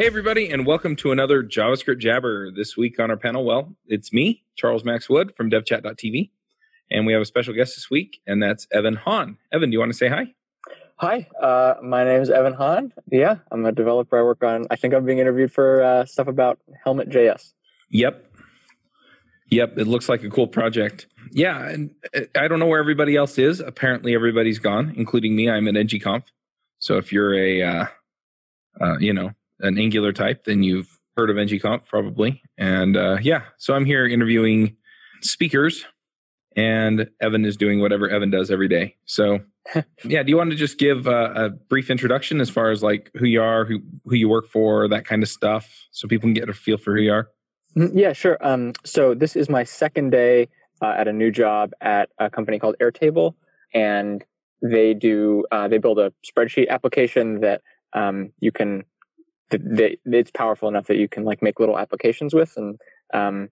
Hey, everybody, and welcome to another JavaScript Jabber. This week on our panel, well, it's me, Charles Max Wood from devchat.tv, and we have a special guest this week, and that's Evan Hahn. Evan, do you want to say hi? Hi, uh, my name is Evan Hahn. Yeah, I'm a developer. I work on, I think I'm being interviewed for uh, stuff about Helmet JS. Yep. Yep, it looks like a cool project. Yeah, and uh, I don't know where everybody else is. Apparently, everybody's gone, including me. I'm at NGConf. So if you're a, uh, uh, you know, an Angular type, then you've heard of ngconf probably. And uh, yeah, so I'm here interviewing speakers, and Evan is doing whatever Evan does every day. So yeah, do you want to just give a, a, brief introduction as far as like who you are, who who you work for, that kind of stuff, so people can get a feel for who you are? Mm, yeah, sure. Um, so this is my second day uh, at a new job at a company called Airtable, and they do uh, they build a spreadsheet application that um, you can they, it's powerful enough that you can like make little applications with and um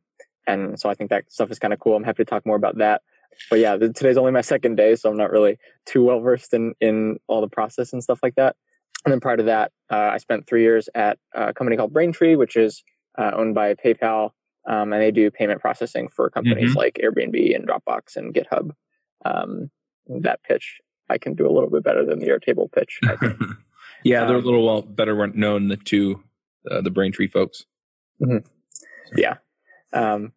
and so i think that stuff is kind of cool. I'm happy to talk more about that. But yeah today's only my second day so i'm not really too well versed in in all the process and stuff like that. And then prior to that uh, i spent three years at a company called braintree which is uh, owned by paypal um, and they do payment processing for companies mm-hmm. like airbnb and dropbox and github. Um, that pitch i can do a little bit better than the airtable pitch Yeah, they're um, a little well better known to uh, the Braintree folks. Mm-hmm. Yeah, um,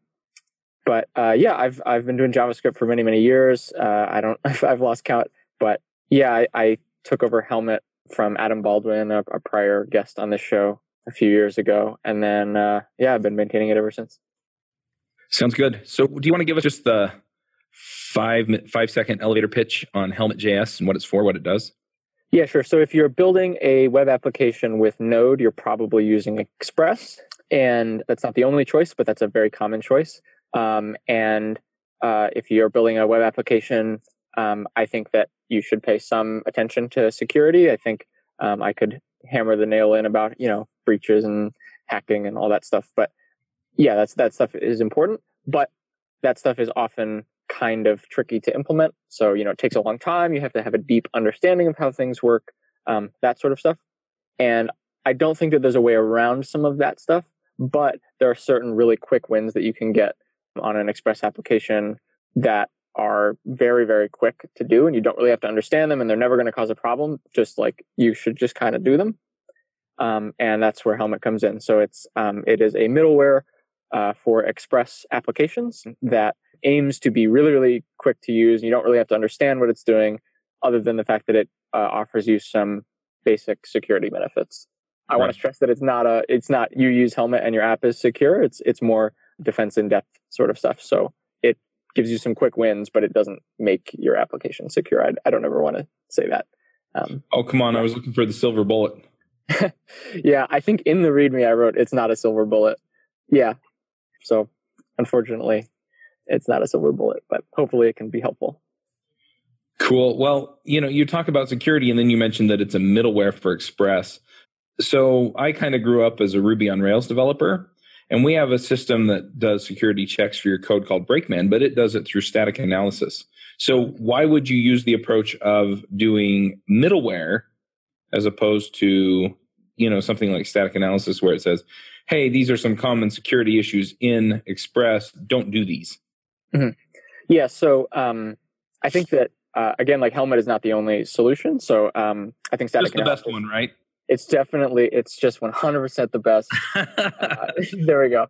but uh, yeah, I've I've been doing JavaScript for many many years. Uh, I don't I've lost count, but yeah, I, I took over Helmet from Adam Baldwin, a, a, prior guest on this show a few years ago, and then uh, yeah, I've been maintaining it ever since. Sounds good. So, do you want to give us just the five five second elevator pitch on Helmet JS and what it's for, what it does? Yeah, sure. So if you're building a web application with Node, you're probably using Express. And that's not the only choice, but that's a very common choice. Um, and uh, if you're building a web application, um, I think that you should pay some attention to security. I think um, I could hammer the nail in about you know breaches and hacking and all that stuff. But yeah, that's that stuff is important. But that stuff is often kind of tricky to implement. So, you know, it takes a long time. You have to have a deep understanding of how things work, um, that sort of stuff. And I don't think that there's a way around some of that stuff, but there are certain really quick wins that you can get on an Express application that are very, very quick to do. And you don't really have to understand them and they're never going to cause a problem. Just like you should just kind of do them. Um, and that's where Helmet comes in. So it's, um, it is a middleware uh, for Express applications that aims to be really, really quick to use. And You don't really have to understand what it's doing, other than the fact that it uh, offers you some basic security benefits. I right. want to stress that it's not a, it's not you use Helmet and your app is secure. It's it's more defense in depth sort of stuff. So it gives you some quick wins, but it doesn't make your application secure. I, I don't ever want to say that. Um, oh come on! I was looking for the silver bullet. yeah, I think in the README I wrote it's not a silver bullet. Yeah, so unfortunately, it's not a silver bullet, but hopefully it can be helpful. Cool. Well, you know, you talk about security and then you mentioned that it's a middleware for Express. So I kind of grew up as a Ruby on Rails developer, and we have a system that does security checks for your code called Brakeman, but it does it through static analysis. So why would you use the approach of doing middleware as opposed to, you know, something like static analysis where it says, hey, these are some common security issues in Express, don't do these? Mm-hmm. Yeah, so um, I think that uh, again, like Helmet is not the only solution. So um, I think static. It's the best one, right? It's definitely it's just one hundred percent the best. uh, there we go.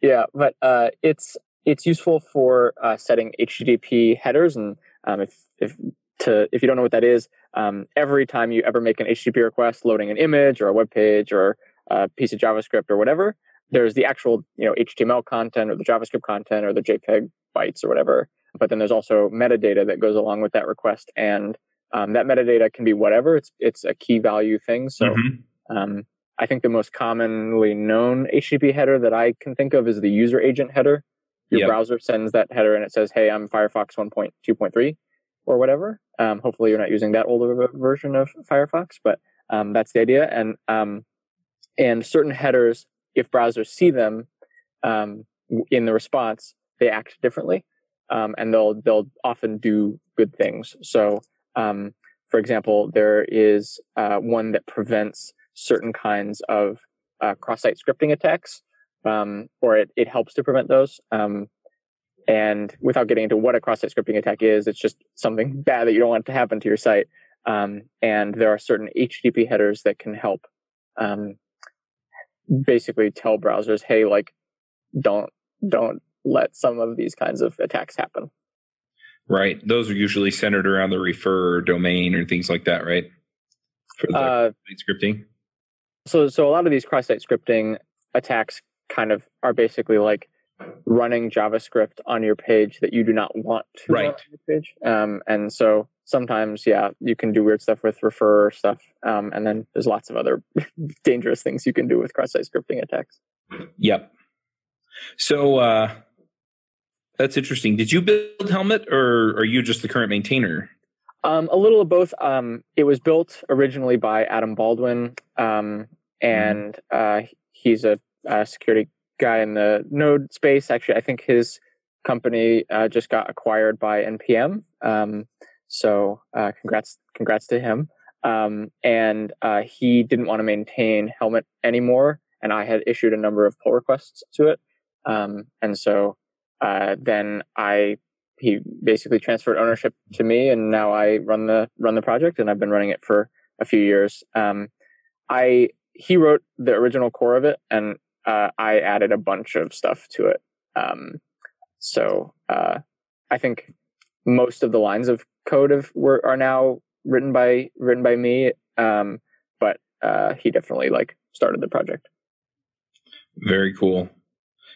Yeah, but uh, it's it's useful for uh, setting HTTP headers, and um, if if to if you don't know what that is, um, every time you ever make an HTTP request, loading an image or a web page or a piece of JavaScript or whatever, there's the actual you know HTML content or the JavaScript content or the JPEG bytes or whatever. But then there's also metadata that goes along with that request, and um, that metadata can be whatever. It's it's a key value thing. So mm-hmm. um, I think the most commonly known HTTP header that I can think of is the user agent header. Your Yep. browser sends that header and it says, "Hey, I'm Firefox 1.2.3 or whatever." Um, hopefully, you're not using that older version of Firefox, but um, that's the idea. And um, and certain headers, if browsers see them um, in the response, they act differently, um, and they'll they'll often do good things. So, um, for example, there is uh, one that prevents certain kinds of uh, cross-site scripting attacks, um, or it, it helps to prevent those. Um, and without getting into what a cross-site scripting attack is, it's just something bad that you don't want to happen to your site. Um, and there are certain HTTP headers that can help um, basically tell browsers, hey, like, don't don't let some of these kinds of attacks happen. Right. Those are usually centered around the refer domain or things like that, right? For the Uh, scripting. so so a lot of these cross-site scripting attacks kind of are basically like running JavaScript on your page that you do not want to Right. on your page. Um, and so sometimes, yeah, you can do weird stuff with refer stuff. Um, and then there's lots of other dangerous things you can do with cross-site scripting attacks. Yep. So uh that's interesting. Did you build Helmet or are you just the current maintainer? Um, a little of both. Um, it was built originally by Adam Baldwin, um, and uh, he's a, a security guy in the Node space. Actually, I think his company uh, just got acquired by NPM. Um, so, uh, congrats, congrats to him. Um, and uh, he didn't want to maintain Helmet anymore, and I had issued a number of pull requests to it. Um, and so uh, then I he basically transferred ownership to me and now I run the run the project and I've been running it for a few years. Um, I he wrote the original core of it and uh, I added a bunch of stuff to it. Um, so uh, I think most of the lines of code of were are now written by written by me. Um, but uh, he definitely like started the project. Very cool.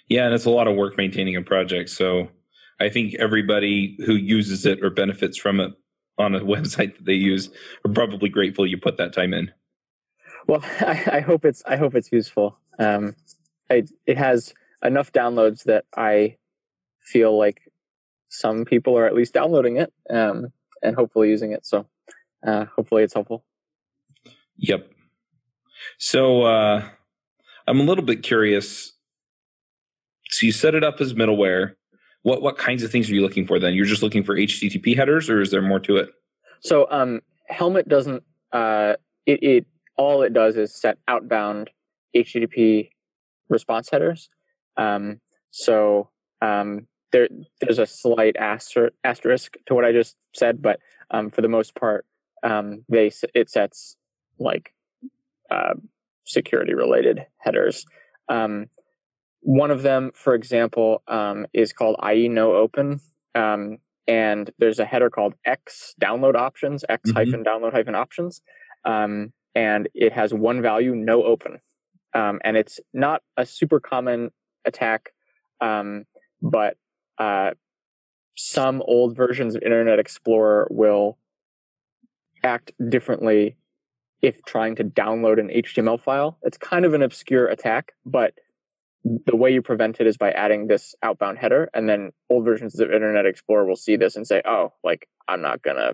Yeah, and it's a lot of work maintaining a project. So I think everybody who uses it or benefits from it on a website that they use are probably grateful you put that time in. Well, I, I hope it's I hope it's useful. Um, I, it has enough downloads that I feel like some people are at least downloading it um, and hopefully using it. So uh, hopefully it's helpful. Yep. So uh, I'm a little bit curious. So you set it up as middleware. What what kinds of things are you looking for then? You're just looking for HTTP headers, or is there more to it? So um, Helmet doesn't. Uh, it, it all it does is set outbound HTTP response headers. Um, so um, there there's a slight aster- asterisk to what I just said, but um, for the most part, um, they it sets like uh, security related headers. Um, one of them, for example, um, is called IE no open. Um, and there's a header called X download options, X Mhm. hyphen download hyphen options. Um, and it has one value, no open. Um, and it's not a super common attack, um, but uh, some old versions of Internet Explorer will act differently if trying to download an HTML file. It's kind of an obscure attack, but the way you prevent it is by adding this outbound header and then old versions of internet explorer will see this and say oh like i'm not gonna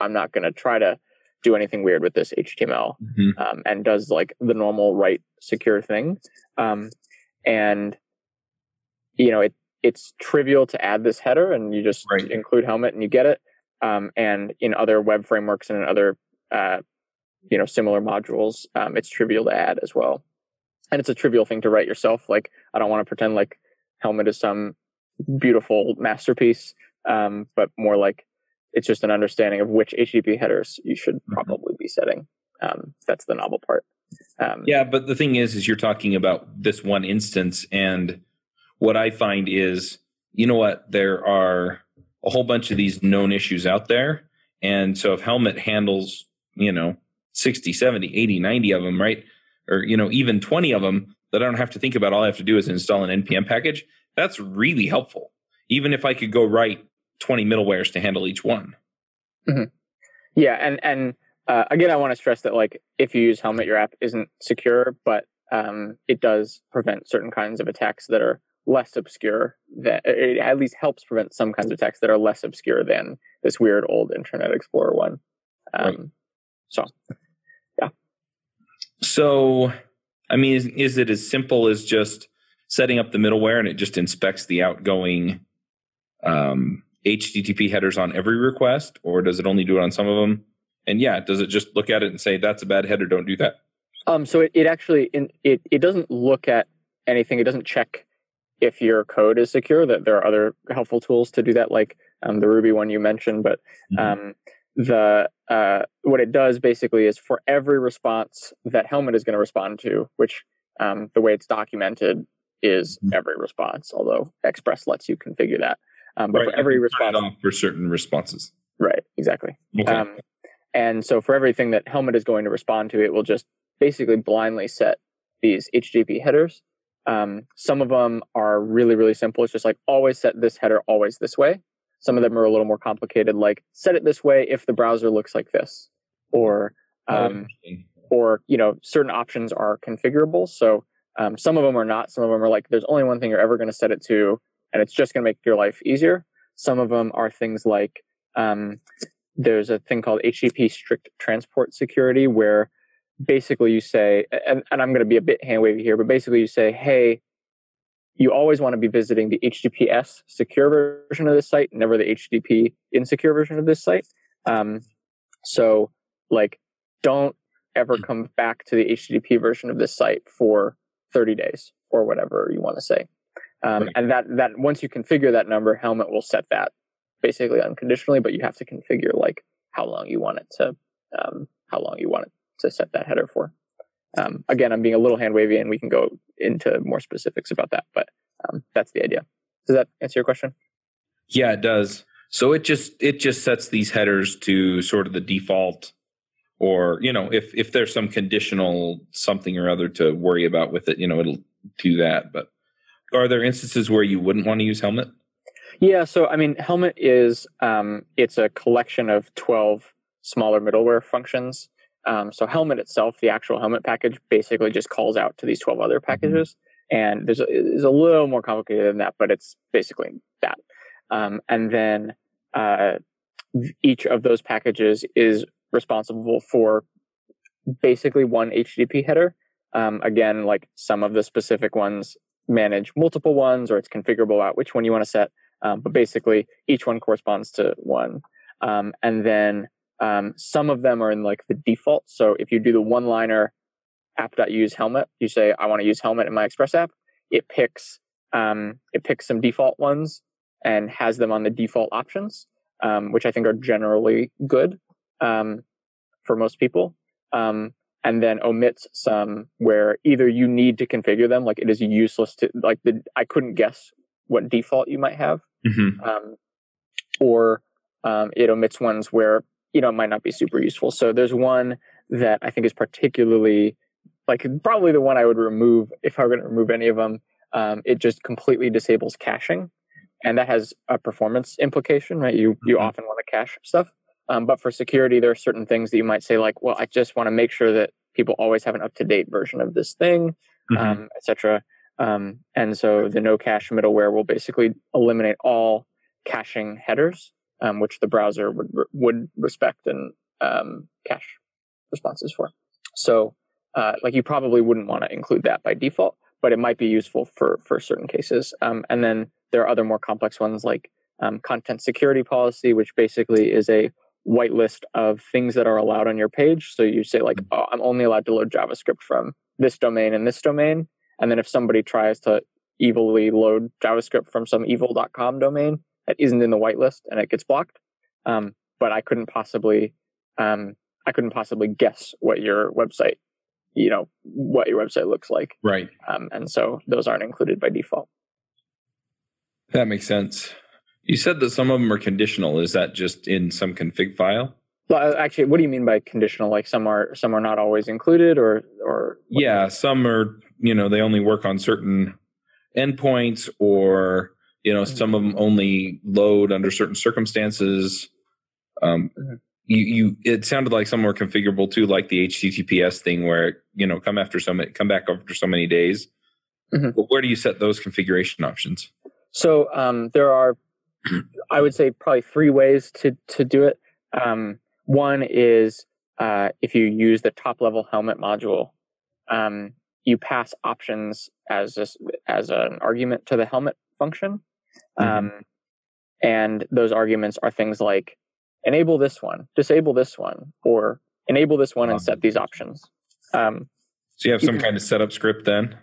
i'm not gonna try to do anything weird with this html Mhm. um, and does like the normal write secure thing um, and you know it it's trivial to add this header and you just Right. include helmet and you get it um, and in other web frameworks and in other uh, you know similar modules um, it's trivial to add as well and it's a trivial thing to write yourself like i don't want to pretend like helmet is some beautiful masterpiece um, but more like it's just an understanding of which http headers you should Mhm. probably be setting um, that's the novel part um, Yeah, but the thing is, is you're talking about this one instance, and what I find is, you know what, there are a whole bunch of these known issues out there, and so if Helmet handles, you know, 60, 70, 80, 90 of them, right, or you know, even 20 of them that I don't have to think about, all I have to do is install an npm package. That's really helpful. Even if I could go write 20 middlewares to handle each one. yeah and and uh, again, I want to stress that like if you use Helmet, your app isn't secure, but um, it does prevent certain kinds of attacks that are less obscure. That it at least helps prevent some kinds of attacks that are less obscure than this weird old Internet Explorer one. Um, Right. So yeah. So, I mean, is, is it as simple as just setting up the middleware and it just inspects the outgoing um, HTTP headers on every request, or does it only do it on some of them? And yeah, does it just look at it and say that's a bad header? Don't do that. Um, so it, it actually in, it it doesn't look at anything. It doesn't check if your code is secure. That there are other helpful tools to do that, like um, the Ruby one you mentioned. But um, the uh, what it does basically is for every response that Helmet is going to respond to, which um, the way it's documented is Mhm. every response. Although Express lets you configure that. Um, but Right, for every you can turn response, for certain responses. right? Exactly. Okay. Um, and so for everything that Helmet is going to respond to, it will just basically blindly set these HTTP headers. Um, some of them are really, really simple. It's just like always set this header always this way. Some of them are a little more complicated, like set it this way if the browser looks like this, or um, or you know certain options are configurable. So um, some of them are not. Some of them are like there's only one thing you're ever going to set it to, and it's just going to make your life easier. Some of them are things like um, there's a thing called HTTP strict transport security where basically you say, and, and I'm going to be a bit hand wavy here, but basically you say, hey, you always want to be visiting the HTTPS secure version of this site, never the HTTP insecure version of this site. Um, so, like, don't ever come back to the HTTP version of this site for 30 days or whatever you want to say. Um, Right. And that that once you configure that number, Helmet will set that basically unconditionally, but you have to configure like how long you want it to um, how long you want it to set that header for. Um, again, I'm being a little hand wavy, and we can go into more specifics about that, but um, that's the idea. Does that answer your question? Yeah, it does. So it just it just sets these headers to sort of the default, or you know, if if there's some conditional something or other to worry about with it, you know, it'll do that. But are there instances where you wouldn't want to use Helmet? Yeah, so I mean, Helmet is um, it's a collection of twelve smaller middleware functions. Um, so Helmet itself, the actual Helmet package, basically just calls out to these twelve other packages, and there's a, it's a little more complicated than that, but it's basically that. Um, and then uh, each of those packages is responsible for basically one HTTP header. Um, again, like some of the specific ones manage multiple ones, or it's configurable out which one you want to set. Um, but basically, each one corresponds to one. Um, and then um, some of them are in like the default. So if you do the one liner app.use helmet, you say, I want to use helmet in my Express app, it picks um, it picks some default ones and has them on the default options, um, which I think are generally good um, for most people. Um, and then omits some where either you need to configure them, like it is useless to like the I couldn't guess what default you might have, Mm-hmm. um, or um, it omits ones where you know it might not be super useful. So there's one that I think is particularly like probably the one I would remove if I were going to remove any of them. Um, it just completely disables caching, and that has a performance implication, right? You you Mhm. often want to cache stuff, um, but for security, there are certain things that you might say like, well, I just want to make sure that people always have an up to date version of this thing Mm-hmm. um, etc. Um, and so the no cache middleware will basically eliminate all caching headers, um, which the browser would would respect and um, cache responses for. So, uh, like you probably wouldn't want to include that by default, but it might be useful for for certain cases. Um, and then there are other more complex ones like um, content security policy, which basically is a whitelist of things that are allowed on your page. So you say like, oh, I'm only allowed to load JavaScript from this domain and this domain. And then if somebody tries to evilly load JavaScript from some evil.com domain that isn't in the whitelist and it gets blocked. Um, but I couldn't possibly, um, I couldn't possibly guess what your website, you know, what your website looks like. Right. Um, and so those aren't included by default. That makes sense. You said that some of them are conditional. Is that just in some config file? Well, actually, what do you mean by conditional? Like some are, some are not always included or, or Yeah, some are, you know, they only work on certain endpoints or, you know, some of them only load under certain circumstances. Um, Mhm. you you it sounded like some were configurable too, like the HTTPS thing, where you know come after so many, come back after so many days. Mhm. But where do you set those configuration options? So um, there are, I would say, probably three ways to to do it. Um, one is uh, if you use the top level helmet module, um, you pass options as a, as an argument to the helmet function, um, and those arguments are things like enable this one, disable this one, or enable this one and set these options. Um, So you have You some can- kind of setup script then.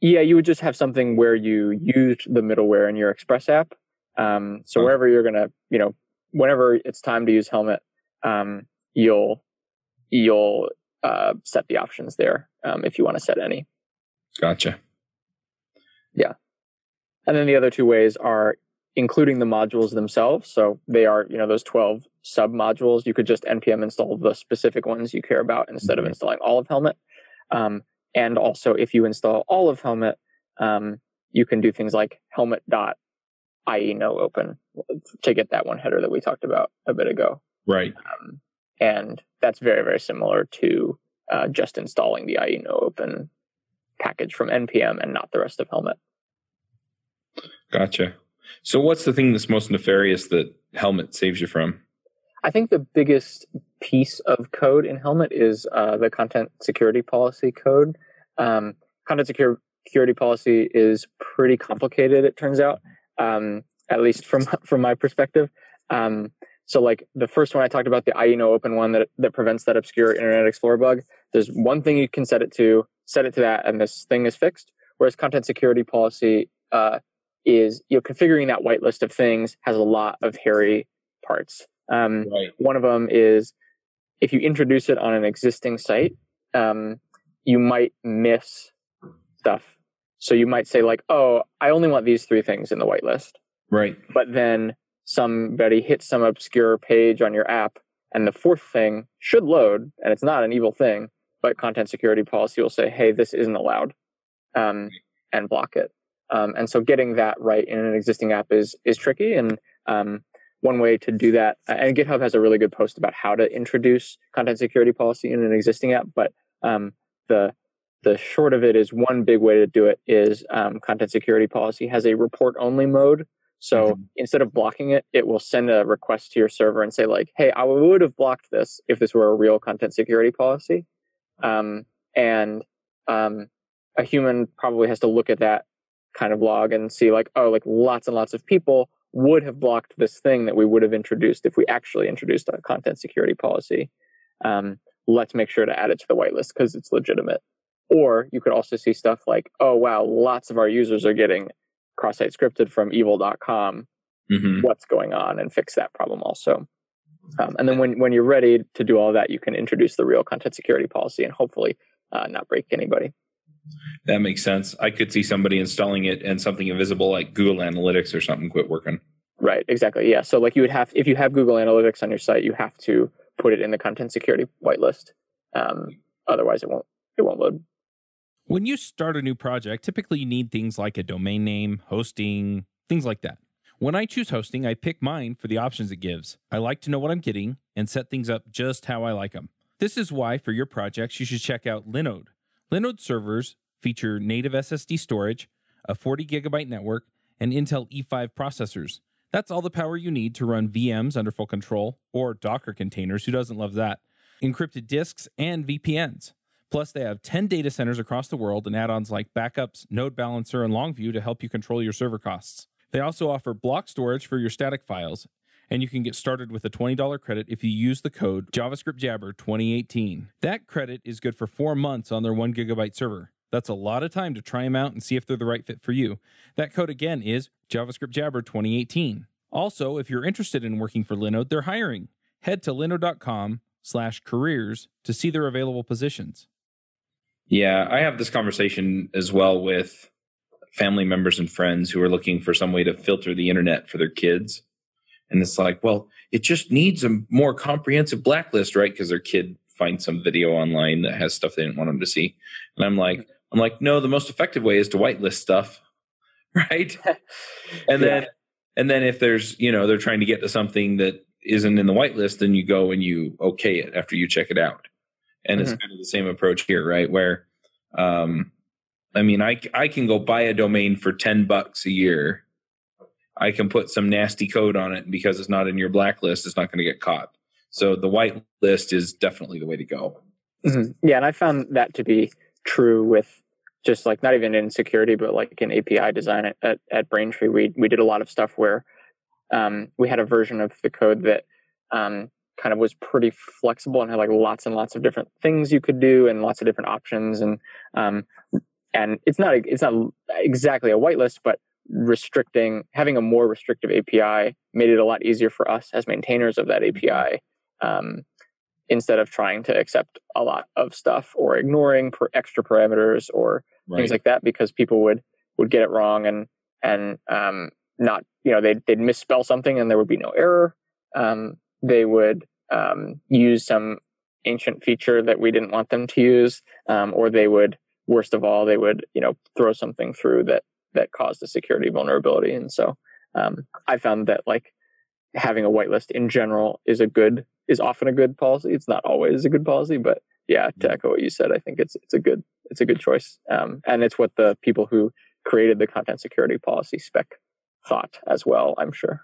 Yeah, you would just have something where you used the middleware in your Express app. Um, so Okay. wherever you're gonna, you know, whenever it's time to use Helmet, um, you'll you'll uh, set the options there um, if you want to set any. Gotcha. Yeah, and then the other two ways are including the modules themselves. So they are, you know, those 12 sub modules. You could just npm install the specific ones you care about instead of Mhm. installing all of Helmet. Um, and also, if you install all of Helmet, um, you can do things like helmet dot IE no open to get that one header that we talked about a bit ago. Right. Um, and that's very, very similar to uh, just installing the IE no open package from npm and not the rest of Helmet. Gotcha. So what's the thing that's most nefarious that Helmet saves you from? I think the biggest piece of code in Helmet is uh, the content security policy code. Um, content security policy is pretty complicated. It turns out, um, at least from from my perspective. Um, so, like the first one I talked about, the IE no open one that that prevents that obscure Internet Explorer bug. There's one thing you can set it to, set it to that, and this thing is fixed. Whereas content security policy uh, is you know configuring that whitelist of things has a lot of hairy parts. Um, Right. one of them is if you introduce it on an existing site, um, you might miss stuff. So you might say like, "Oh, I only want these three things in the whitelist," Right. but then somebody hits some obscure page on your app, and the fourth thing should load, and it's not an evil thing, but content security policy will say, "Hey, this isn't allowed," um, and block it. Um, and so getting that right in an existing app is is tricky. And um, one way to do that, and GitHub has a really good post about how to introduce content security policy in an existing app. But um, the the short of it is one big way to do it is um, content security policy has a report only mode. So Mhm. instead of blocking it, it will send a request to your server and say like, "Hey, I would have blocked this if this were a real content security policy." Um, and um, a human probably has to look at that kind of log and see like, oh, like lots and lots of people would have blocked this thing that we would have introduced if we actually introduced a content security policy. Um, let's make sure to add it to the whitelist because it's legitimate. Or you could also see stuff like, oh wow, lots of our users are getting cross-site scripted from evil.com. hmm What's going on? And fix that problem also. Um, and then when, when you're ready to do all that, you can introduce the real content security policy and hopefully uh, not break anybody. That makes sense. I could see somebody installing it and something invisible like Google Analytics or something quit working. Right, exactly. Yeah. So like you would have if you have Google Analytics on your site, you have to put it in the content security whitelist. Um, otherwise it won't it won't load. When you start a new project, typically you need things like a domain name, hosting, things like that. When I choose hosting, I pick mine for the options it gives. I like to know what I'm getting and set things up just how I like them. This is why, for your projects, you should check out Linode. Linode servers feature native SSD storage, a 40 gigabyte network, and Intel E5 processors. That's all the power you need to run VMs under full control, or Docker containers, who doesn't love that, encrypted disks, and VPNs. Plus, they have 10 data centers across the world and add ons like backups, Node Balancer, and Longview to help you control your server costs. They also offer block storage for your static files, and you can get started with a $20 credit if you use the code JavaScriptJabber2018. That credit is good for four months on their one gigabyte server. That's a lot of time to try them out and see if they're the right fit for you. That code again is JavaScriptJabber2018. Also, if you're interested in working for Linode, they're hiring. Head to linode.com slash careers to see their available positions. Yeah, I have this conversation as well with family members and friends who are looking for some way to filter the internet for their kids. And it's like, well, it just needs a more comprehensive blacklist, right? Because their kid finds some video online that has stuff they didn't want them to see. And I'm like, I'm like, no, the most effective way is to whitelist stuff, right? And then, and then if there's, you know, they're trying to get to something that isn't in the whitelist, then you go and you okay it after you check it out. And it's Mhm. kind of the same approach here, right? Where, um, I mean, I I can go buy a domain for ten bucks a year. I can put some nasty code on it, and because it's not in your blacklist, it's not going to get caught. So the white list is definitely the way to go. Mhm. Yeah, and I found that to be true with just like not even in security, but like in API design at, at, at Braintree. We we did a lot of stuff where um, we had a version of the code that um, kind of was pretty flexible and had like lots and lots of different things you could do and lots of different options and um, and it's not it's not exactly a whitelist, but restricting having a more restrictive API made it a lot easier for us as maintainers of that API. Um, instead of trying to accept a lot of stuff or ignoring per extra parameters or things like that because people would would get it wrong and and um, not you know they'd, they'd misspell something and there would be no error um, they would um, use some ancient feature that we didn't want them to use um, or they would worst of all they would you know throw something through that that caused a security vulnerability. And so um, i found that like having a whitelist in general is a good is often a good policy. It's not always a good policy but yeah to echo what you said i think it's it's a good it's a good choice. Um, and it's what the people who created the content security policy spec thought as well i'm sure.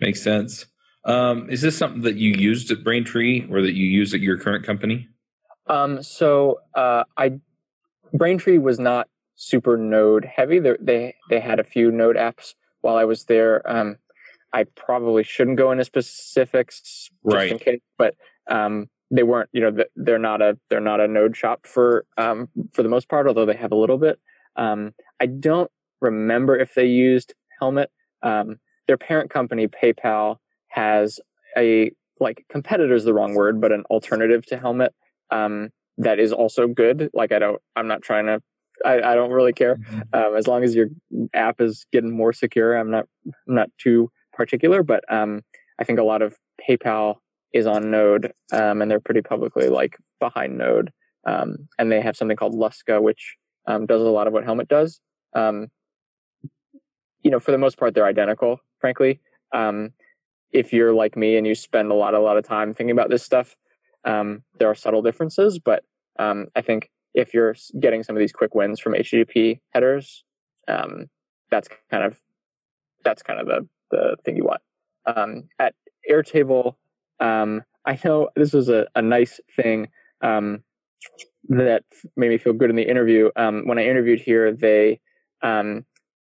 Makes sense. Um, is this something that you used at Braintree or that you use at your current company? um, so uh, i braintree was not super node heavy. They're, they they had a few node apps while i was there. Um, i probably shouldn't go into specifics just in Right. case but um, they weren't you know they're not a they're not a node shop for um, for the most part although they have a little bit. Um, i don't remember if they used helmet. Um, their parent company paypal has a like competitor is the wrong word but an alternative to helmet um, that is also good. Like i don't i'm not trying to i, I don't really care. Um, as long as your app is getting more secure i'm not i'm not too particular but um, i think a lot of paypal is on node um, and they're pretty publicly like behind node. Um, and they have something called lusca which um, does a lot of what helmet does. Um, you know for the most part they're identical frankly. Um, if you're like me and you spend a lot a lot of time thinking about this stuff um, there are subtle differences but um, i think if you're getting some of these quick wins from http headers um, that's kind of that's kind of the the thing you want. Um, at airtable um, i know this was a, a nice thing um, that made me feel good in the interview. Um, when i interviewed here they um,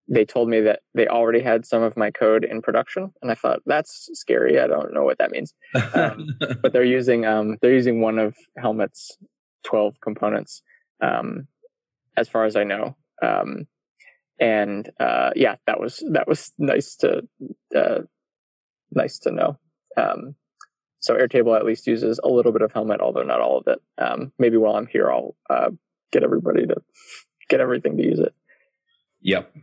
they told me that they already had some of my code in production and i thought that's scary. I don't know what that means. Um, but they're using um, they're using one of helmet's 12 components um, as far as i know um, and uh, yeah that was that was nice to uh, nice to know um, so airtable at least uses a little bit of helmet although not all of it um, maybe while i'm here i'll uh, get everybody to get everything to use it Yep.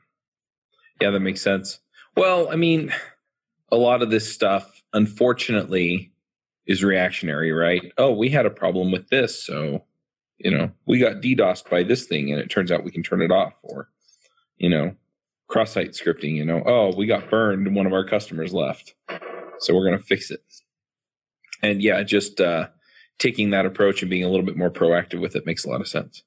Yeah, that makes sense. Well, I mean, a lot of this stuff, unfortunately, is reactionary, right? Oh, we had a problem with this. So, you know, we got DDoSed by this thing and it turns out we can turn it off. Or, you know, cross site scripting, you know, oh, we got burned and one of our customers left. So we're going to fix it. And yeah, just uh, taking that approach and being a little bit more proactive with it makes a lot of sense.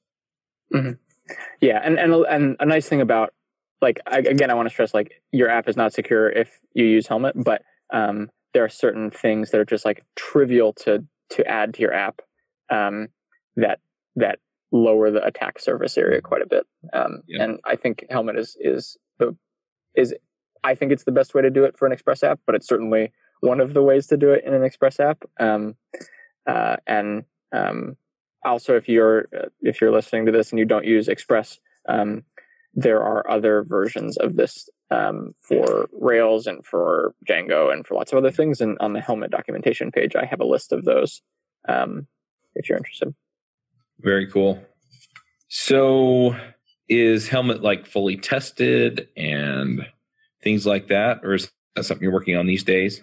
Yeah, and and and a nice thing about like I, again, I want to stress like your app is not secure if you use Helmet, but um, there are certain things that are just like trivial to to add to your app um, that that lower the attack surface area quite a bit. Um, Yeah. And I think Helmet is is the is I think it's the best way to do it for an Express app, but it's certainly one of the ways to do it in an Express app. Um, uh, and um, also, if you're uh, if you're listening to this and you don't use Express, um, there are other versions of this um, for Rails and for Django and for lots of other things. And on the Helmet documentation page, I have a list of those. Um, if you're interested. Very cool. So, is Helmet like fully tested and things like that, or is that something you're working on these days?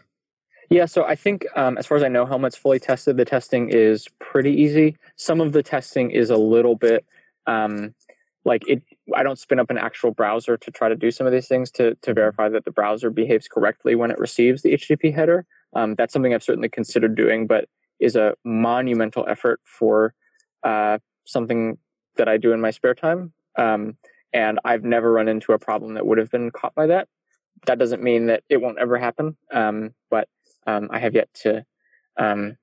Yeah, so I think um, as far as I know, Helmet's fully tested. The testing is pretty easy. Some of the testing is a little bit um, like it i don't spin up an actual browser to try to do some of these things to to verify that the browser behaves correctly when it receives the http header um, that's something i've certainly considered doing but is a monumental effort for uh, something that i do in my spare time um, and i've never run into a problem that would have been caught by that that doesn't mean that it won't ever happen um, but um, i have yet to um,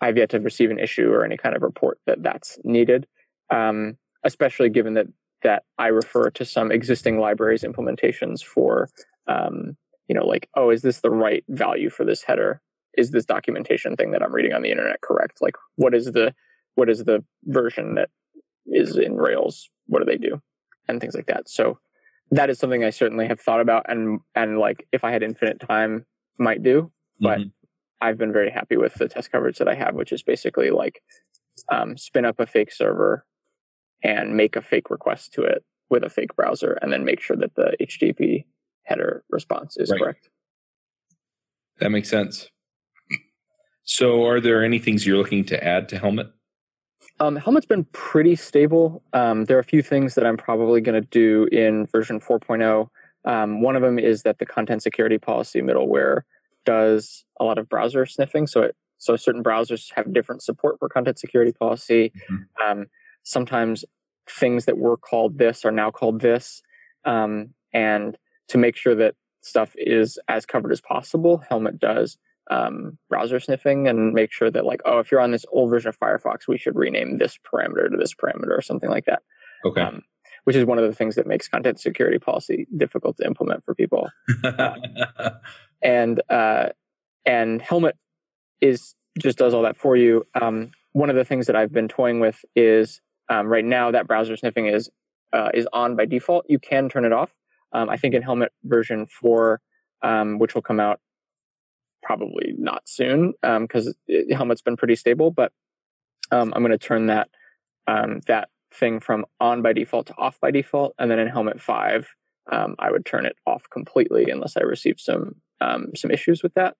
i've yet to receive an issue or any kind of report that that's needed um, especially given that that I refer to some existing libraries implementations for, um, you know, like, oh, is this the right value for this header? Is this documentation thing that I'm reading on the internet correct? Like, what is the what is the version that is in Rails? What do they do? And things like that. So that is something I certainly have thought about and and like if I had infinite time might do. But mm-hmm. I've been very happy with the test coverage that I have, which is basically like um, spin up a fake server and make a fake request to it with a fake browser and then make sure that the HTTP header response is right. correct. That makes sense. So, are there any things you're looking to add to Helmet? Um, Helmet's been pretty stable. Um, there are a few things that I'm probably going to do in version 4.0. Um, one of them is that the content security policy middleware does a lot of browser sniffing. So, it, so certain browsers have different support for content security policy. Mm-hmm. Um, sometimes things that were called this are now called this. Um, and to make sure that stuff is as covered as possible, Helmet does um, browser sniffing and make sure that, like, oh, if you're on this old version of Firefox, we should rename this parameter to this parameter or something like that. Okay. Um, which is one of the things that makes content security policy difficult to implement for people. uh, and uh, and Helmet is just does all that for you. Um, one of the things that I've been toying with is um, right now, that browser sniffing is uh, is on by default. You can turn it off. Um, I think in Helmet version four, um, which will come out probably not soon because um, Helmet's been pretty stable. But um, I'm going to turn that um, that thing from on by default to off by default, and then in Helmet five, I would turn it off completely unless I receive some some issues with that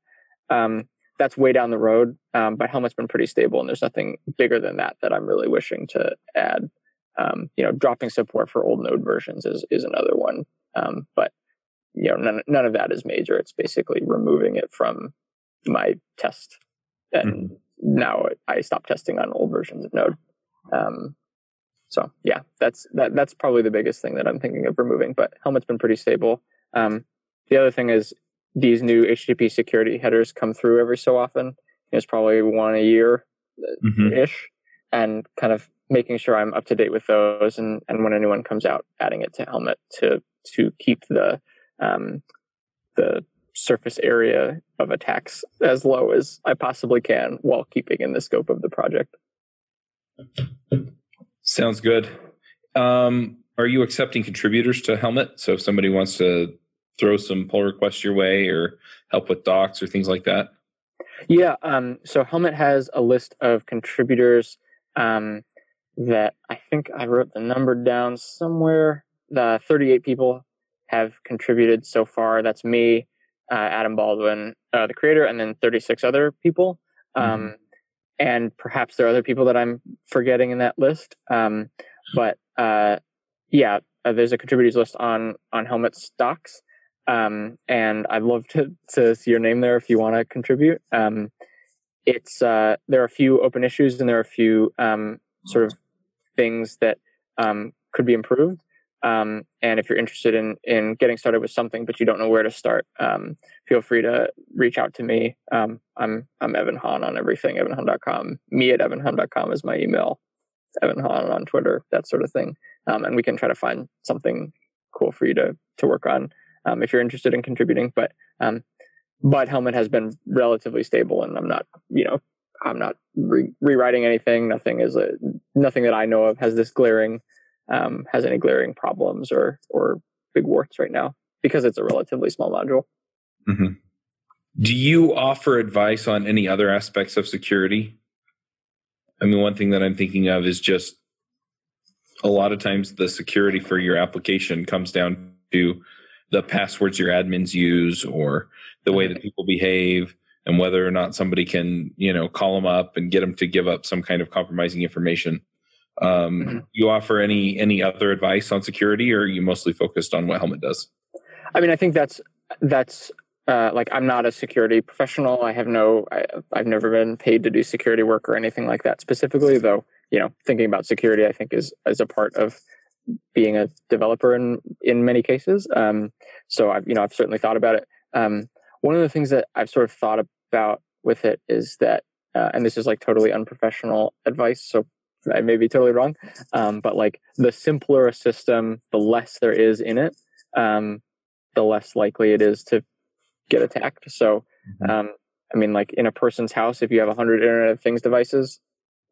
that's way down the road. Um, but Helmet's been pretty stable, and there's nothing bigger than that that I'm really wishing to add. Um, you know, dropping support for old Node versions is is another one. Um, but you know, none none of that is major. It's basically removing it from my test, and mm-hmm. now I stop testing on old versions of Node. Um, so yeah, that's that that's probably the biggest thing that I'm thinking of removing. But Helmet's been pretty stable. Um, the other thing is these new HTTP security headers come through every so often. It's probably one a year mm-hmm. ish, and kind of making sure I'm up to date with those, and and when anyone comes out, adding it to Helmet to to keep the um, the surface area of attacks as low as I possibly can while keeping in the scope of the project. Sounds good. Um, are you accepting contributors to Helmet? So if somebody wants to throw some pull requests your way or help with docs or things like that? Yeah. Um, so Helmet has a list of contributors um, that I think I wrote the number down somewhere. The 38 people have contributed so far. That's me, uh, Adam Baldwin, uh, the creator, and then 36 other people. Um, mm-hmm. And perhaps there are other people that I'm forgetting in that list. Um, but uh, yeah, uh, there's a contributors list on on Helmet's docs. Um, and I'd love to, to see your name there if you want to contribute. Um, it's uh, there are a few open issues and there are a few um, sort of things that um, could be improved. Um, and if you're interested in in getting started with something but you don't know where to start, um, feel free to reach out to me. I'm I'm Evan Hahn on everything, evanhahn.com. Me at evanhahn.com is my email. Evan Hahn on Twitter, that sort of thing. and we can try to find something cool for you to to work on um, if you're interested in contributing. But um, but Helmet has been relatively stable, and I'm not you know I'm not re- rewriting anything. Nothing is a nothing that I know of has this glaring um, has any glaring problems or or big warts right now because it's a relatively small module. Mm-hmm. Do you offer advice on any other aspects of security? I mean, one thing that I'm thinking of is just a lot of times the security for your application comes down to the passwords your admins use or the way that people behave and whether or not somebody can you know call them up and get them to give up some kind of compromising information Um, Mhm. You offer any any other advice on security, or are you mostly focused on what Helmet does? I mean, I think that's that's uh, like I'm not a security professional. I have no, I, I've never been paid to do security work or anything like that specifically. Though, you know, thinking about security, I think is is a part of being a developer in in many cases. Um, so I've you know I've certainly thought about it. Um, one of the things that I've sort of thought about with it is that, uh, and this is like totally unprofessional advice. So I may be totally wrong, um, but like the simpler a system, the less there is in it. Um, the less likely it is to get attacked. So, Mhm. um, I mean, like in a person's house, if you have 100 Internet of Things devices,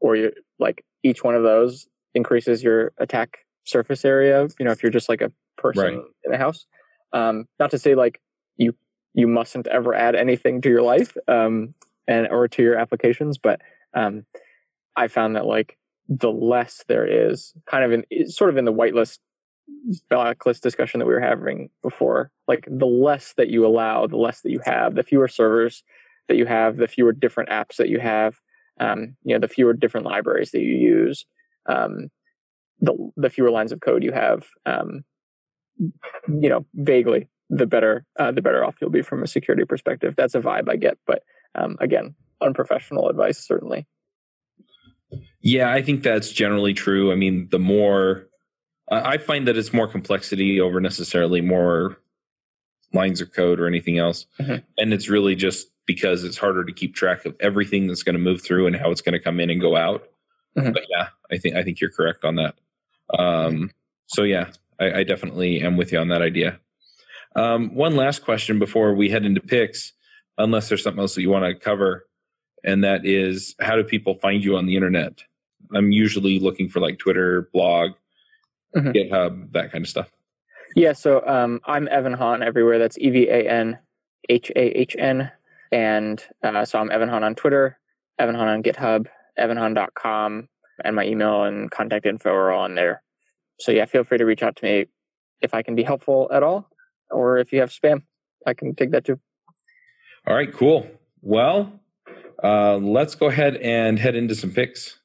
or you like each one of those increases your attack surface area. You know, if you're just like a person Right. in a house. Um, not to say like you you mustn't ever add anything to your life um, and or to your applications, but um, I found that like the less there is, kind of in sort of in the whitelist blacklist discussion that we were having before, like the less that you allow, the less that you have, the fewer servers that you have, the fewer different apps that you have, um, you know, the fewer different libraries that you use, um, the the fewer lines of code you have, um, you know, vaguely, the better uh, the better off you'll be from a security perspective. That's a vibe I get, but um, again, unprofessional advice certainly. Yeah, I think that's generally true. I mean, the more uh, I find that it's more complexity over necessarily more lines of code or anything else, Mhm. and it's really just because it's harder to keep track of everything that's going to move through and how it's going to come in and go out. Mhm. But yeah, I think I think you're correct on that. Um, so yeah, I, I definitely am with you on that idea. Um, one last question before we head into picks, unless there's something else that you want to cover, and that is how do people find you on the internet? I'm usually looking for like Twitter, blog, Mhm. GitHub, that kind of stuff. Yeah, so um, I'm Evan Hahn everywhere. That's E V A N H A H N. And uh, so I'm Evan Hahn on Twitter, Evan Hahn on GitHub, evanhahn.com, and my email and contact info are all on there. So yeah, feel free to reach out to me if I can be helpful at all, or if you have spam, I can take that too. All right, cool. Well, uh, let's go ahead and head into some picks.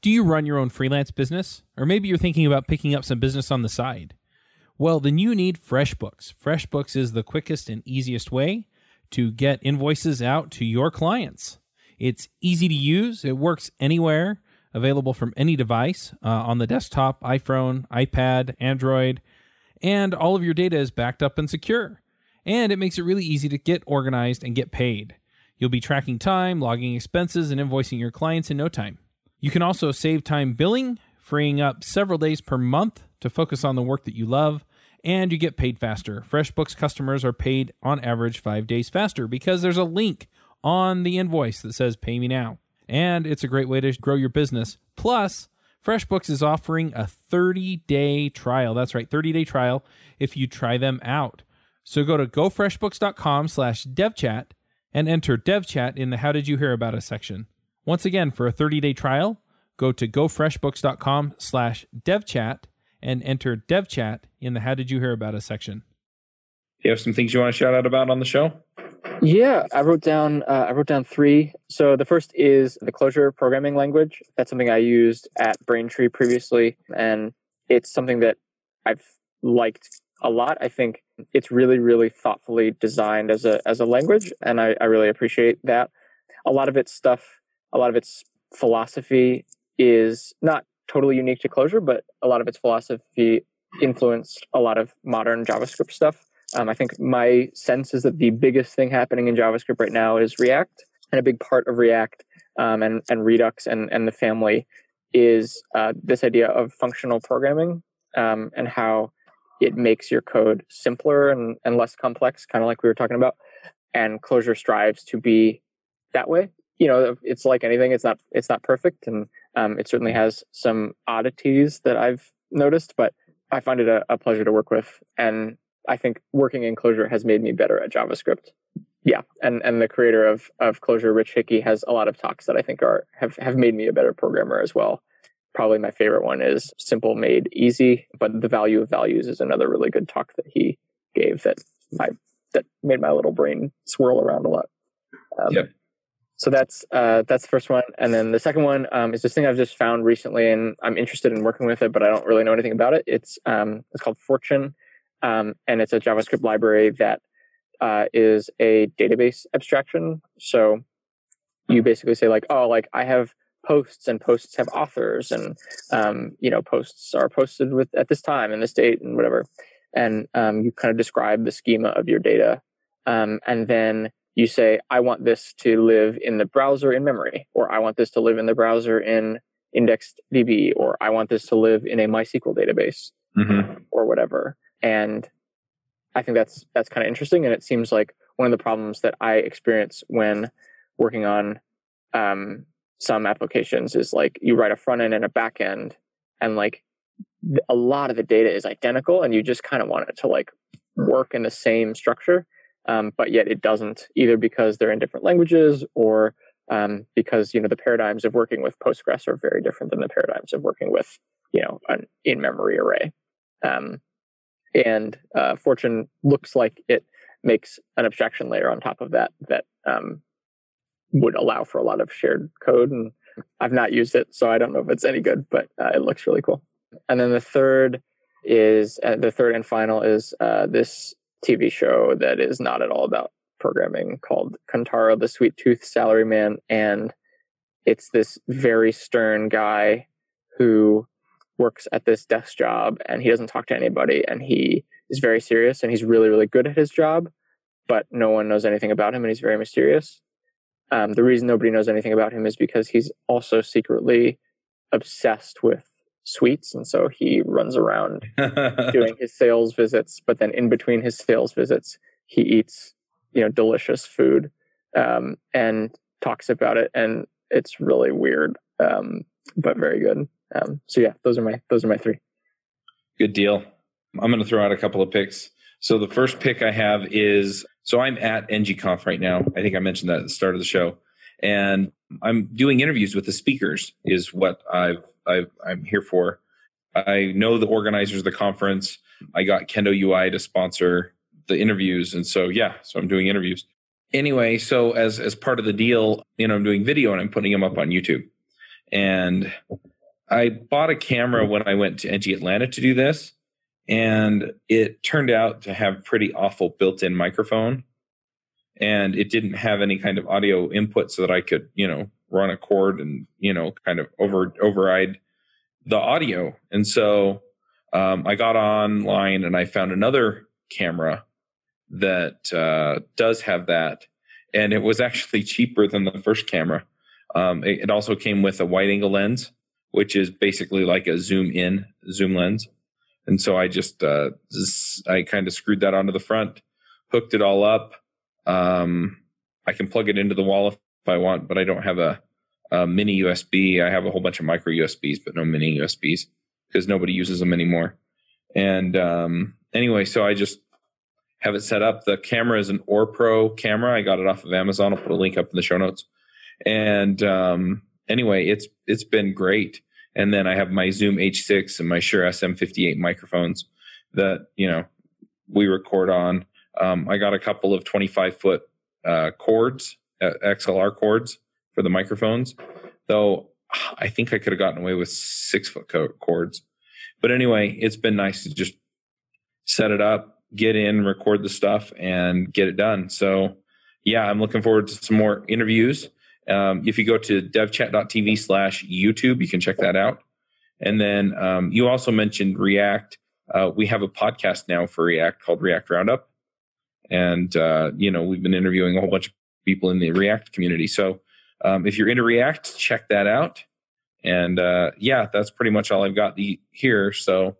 Do you run your own freelance business? Or maybe you're thinking about picking up some business on the side? Well, then you need FreshBooks. FreshBooks is the quickest and easiest way to get invoices out to your clients. It's easy to use, it works anywhere, available from any device uh, on the desktop, iPhone, iPad, Android, and all of your data is backed up and secure. And it makes it really easy to get organized and get paid. You'll be tracking time, logging expenses, and invoicing your clients in no time. You can also save time billing, freeing up several days per month to focus on the work that you love, and you get paid faster. FreshBooks customers are paid on average five days faster because there's a link on the invoice that says Pay Me Now. And it's a great way to grow your business. Plus, FreshBooks is offering a 30 day trial. That's right, 30 day trial if you try them out. So go to gofreshbooks.com slash devchat and enter devchat in the How Did You Hear About Us section. Once again, for a 30-day trial, go to gofreshbooks.com slash devchat and enter devchat in the How Did You Hear About Us section. Do you have some things you want to shout out about on the show? Yeah, I wrote down uh, I wrote down three. So the first is the Clojure programming language. That's something I used at Braintree previously, and it's something that I've liked a lot. I think it's really, really thoughtfully designed as a as a language, and I, I really appreciate that. A lot of its stuff, a lot of its philosophy is not totally unique to Clojure, but a lot of its philosophy influenced a lot of modern JavaScript stuff. Um, I think my sense is that the biggest thing happening in JavaScript right now is React, and a big part of React um, and and Redux and and the family is uh, this idea of functional programming um, and how it makes your code simpler and, and less complex, kind of like we were talking about. And Clojure strives to be that way. You know, it's like anything; it's not it's not perfect, and um, it certainly has some oddities that I've noticed, but I find it a, a pleasure to work with, and I think working in Clojure has made me better at JavaScript. Yeah, and and the creator of of Clojure, Rich Hickey, has a lot of talks that I think are have have made me a better programmer as well. Probably my favorite one is "Simple Made Easy," but the value of values is another really good talk that he gave that I that made my little brain swirl around a lot. Um, Yep. so that's uh, that's the first one, and then the second one um, is this thing I've just found recently, and I'm interested in working with it, but I don't really know anything about it. It's um, it's called Fortune, um, and it's a JavaScript library that uh, is a database abstraction. So you basically say like, oh, like I have posts, and posts have authors, and um, you know, posts are posted with at this time and this date and whatever, and um, you kind of describe the schema of your data, um, and then you say, I want this to live in the browser in memory, or I want this to live in the browser in indexed db or I want this to live in a MySQL database, Mm-hmm. or whatever. And I think that's that's kind of interesting, and it seems like one of the problems that I experience when working on um, some applications is like you write a front end and a back end, and like a lot of the data is identical, and you just kind of want it to like work in the same structure um, but yet it doesn't either because they're in different languages or um, because you know the paradigms of working with Postgres are very different than the paradigms of working with you know an in-memory array. Um, and uh, Fortune looks like it makes an abstraction layer on top of that that um, would allow for a lot of shared code. And I've not used it, so I don't know if it's any good, but uh, it looks really cool. And then the third is uh, the third and final is uh, this TV show that is not at all about programming called Kantaro, the Sweet Tooth Salaryman. And it's this very stern guy who works at this desk job and he doesn't talk to anybody and he is very serious and he's really, really good at his job, but no one knows anything about him and he's very mysterious. Um, the reason nobody knows anything about him is because he's also secretly obsessed with sweets. And so he runs around doing his sales visits, but then in between his sales visits, he eats, you know, delicious food um, and talks about it. And it's really weird, um, but very good. Um, so yeah, those are my those are my three. Good deal. I'm going to throw out a couple of picks. So the first pick I have is so I'm at ngconf right now. I think I mentioned that at the start of the show, and I'm doing interviews with the speakers. Is what I've, I've I'm here for. I know the organizers of the conference. I got Kendo UI to sponsor the interviews, and so yeah, so I'm doing interviews. Anyway, so as as part of the deal, you know, I'm doing video and I'm putting them up on YouTube. And I bought a camera when I went to NG Atlanta to do this, and it turned out to have pretty awful built-in microphone, and it didn't have any kind of audio input so that I could, you know, run a cord and you know, kind of over override the audio. And so um, I got online and I found another camera that uh, does have that, and it was actually cheaper than the first camera. Um, it, it also came with a wide angle lens, which is basically like a zoom in zoom lens. And so I just, uh, just I kind of screwed that onto the front, hooked it all up. Um, I can plug it into the wall if I want, but I don't have a, a mini USB. I have a whole bunch of micro USBs, but no mini USBs because nobody uses them anymore. And um, anyway, so I just have it set up. The camera is an OrPro camera. I got it off of Amazon. I'll put a link up in the show notes. And um, anyway, it's it's been great. And then I have my Zoom H6 and my Shure SM58 microphones that you know we record on. Um, I got a couple of 25 foot uh, cords, uh, XLR cords for the microphones, though I think I could have gotten away with six foot co- cords. But anyway, it's been nice to just set it up, get in, record the stuff, and get it done. So, yeah, I'm looking forward to some more interviews. Um, if you go to devchat.tv slash YouTube, you can check that out. And then um, you also mentioned React. Uh, we have a podcast now for React called React Roundup. And, uh, you know, we've been interviewing a whole bunch of people in the React community. So um, if you're into React, check that out. And uh, yeah, that's pretty much all I've got here. So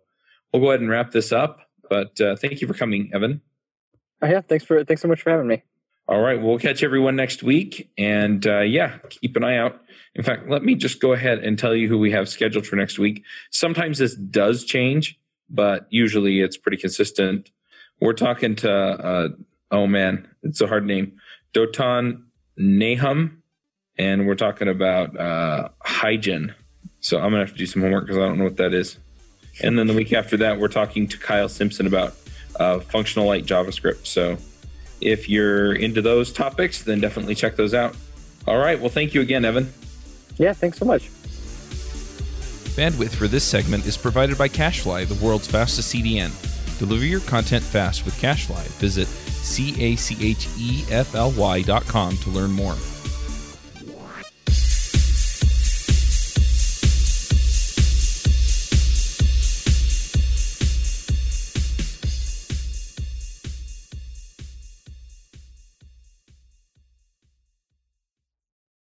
we'll go ahead and wrap this up. But uh, thank you for coming, Evan. Oh, yeah, thanks for thanks so much for having me. All right, we'll catch everyone next week. And uh, yeah, keep an eye out. In fact, let me just go ahead and tell you who we have scheduled for next week. Sometimes this does change, but usually it's pretty consistent. We're talking to, uh, oh man, it's a hard name, Dotan Nahum, and we're talking about uh, Hygen. So I'm going to have to do some homework because I don't know what that is. And then the week after that, we're talking to Kyle Simpson about uh, functional light JavaScript. So if you're into those topics, then definitely check those out. All right. Well, thank you again, Evan. Yeah, thanks so much. Bandwidth for this segment is provided by CacheFly, the world's fastest CDN. Deliver your content fast with CacheFly. Visit C A C H E F L Y dot com to learn more.